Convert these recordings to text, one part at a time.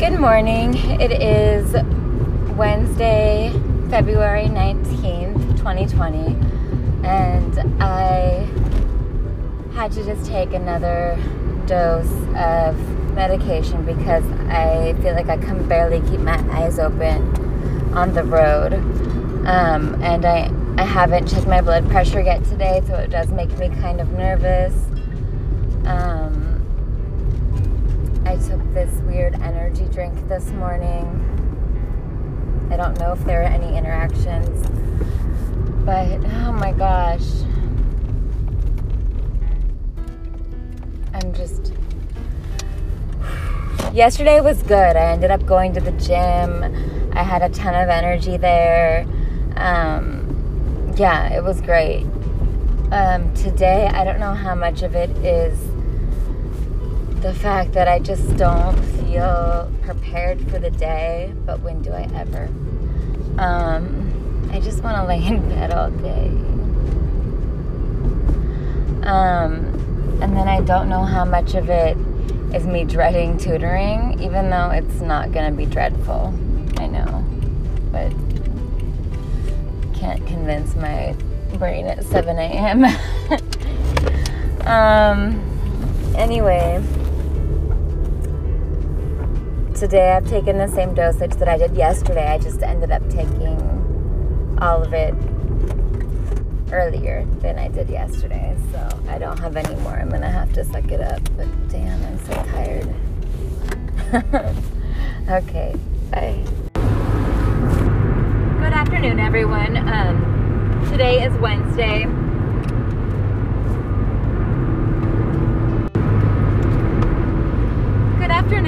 Good morning. It is Wednesday, February 19th, 2020, and I had to just take another dose of medication because I feel like I can barely keep my eyes open on the road. Um, and I, I haven't checked my blood pressure yet today, so it does make me kind of nervous. Um, this weird energy drink this morning. I don't know if there are any interactions, but oh my gosh. I'm just. Yesterday was good. I ended up going to the gym. I had a ton of energy there. Um, yeah, it was great. Um, today, I don't know how much of it is the fact that I just don't feel prepared for the day, but when do I ever? Um, I just want to lay in bed all day. Um, and then I don't know how much of it is me dreading tutoring, even though it's not going to be dreadful. I know. But can't convince my brain at 7 a.m. um, anyway today I've taken the same dosage that I did yesterday. I just ended up taking all of it earlier than I did yesterday. So I don't have any more. I'm going to have to suck it up. But damn, I'm so tired. okay, bye. Good afternoon, everyone. Um, today is Wednesday.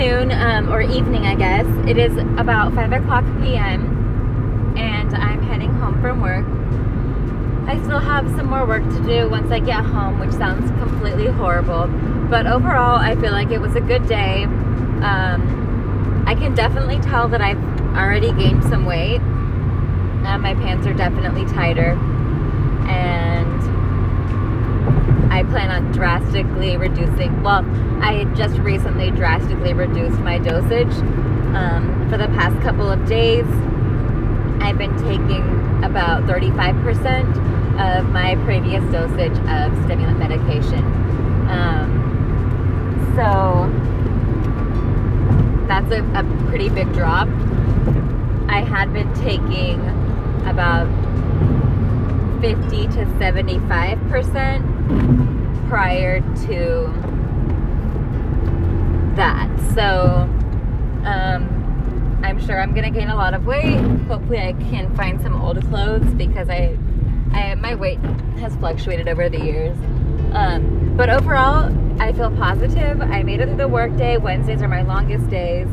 Afternoon um, or evening, I guess. It is about 5 o'clock p.m. and I'm heading home from work. I still have some more work to do once I get home, which sounds completely horrible. But overall, I feel like it was a good day. Um, I can definitely tell that I've already gained some weight. Uh, my pants are definitely tighter. And I plan on drastically reducing, well, I just recently drastically reduced my dosage. Um, for the past couple of days, I've been taking about 35% of my previous dosage of stimulant medication. Um, so that's a, a pretty big drop. I had been taking about 50 to 75% prior to that. So, um, I'm sure I'm gonna gain a lot of weight. Hopefully, I can find some old clothes because I, I my weight has fluctuated over the years. Um, but overall, I feel positive. I made it through the workday. Wednesdays are my longest days.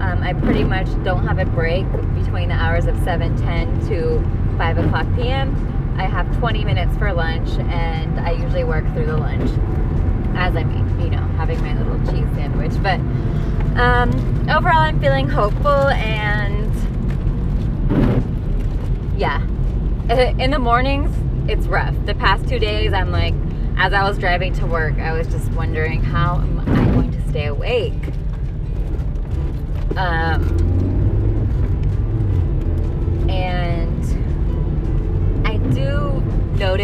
Um, I pretty much don't have a break between the hours of 7:10 to 5 o'clock p.m. I have 20 minutes for lunch, and I usually work through the lunch as I'm, you know, having my little cheese sandwich. But um, overall, I'm feeling hopeful, and yeah, in the mornings, it's rough. The past two days, I'm like, as I was driving to work, I was just wondering how am I going to stay awake. Um,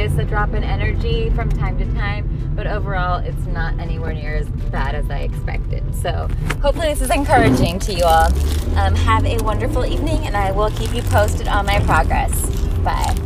notice a drop in energy from time to time, but overall, it's not anywhere near as bad as I expected. So, hopefully, this is encouraging to you all. Um, have a wonderful evening, and I will keep you posted on my progress. Bye.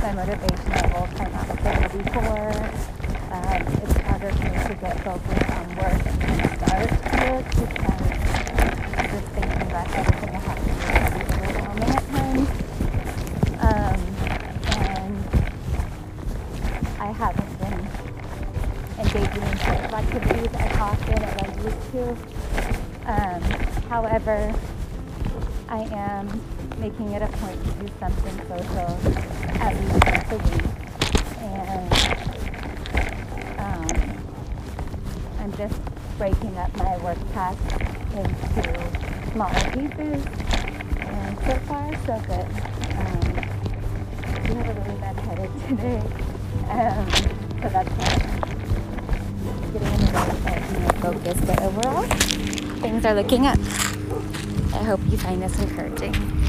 my motivation motivational full-time applicator before. Um, it's harder for me to get focused on work and start it because just thinking about everything I have to do is overwhelming at times. Um, and I haven't been engaging in social activities as often as I used to. Um, however, I am making it a point to do something social at least once a week. And um, I'm just breaking up my work task into smaller pieces. And so far, so good. Um, we have a really bad headache today. Um, so that's why getting in the way focused. But overall, things are looking up. I hope you find this encouraging.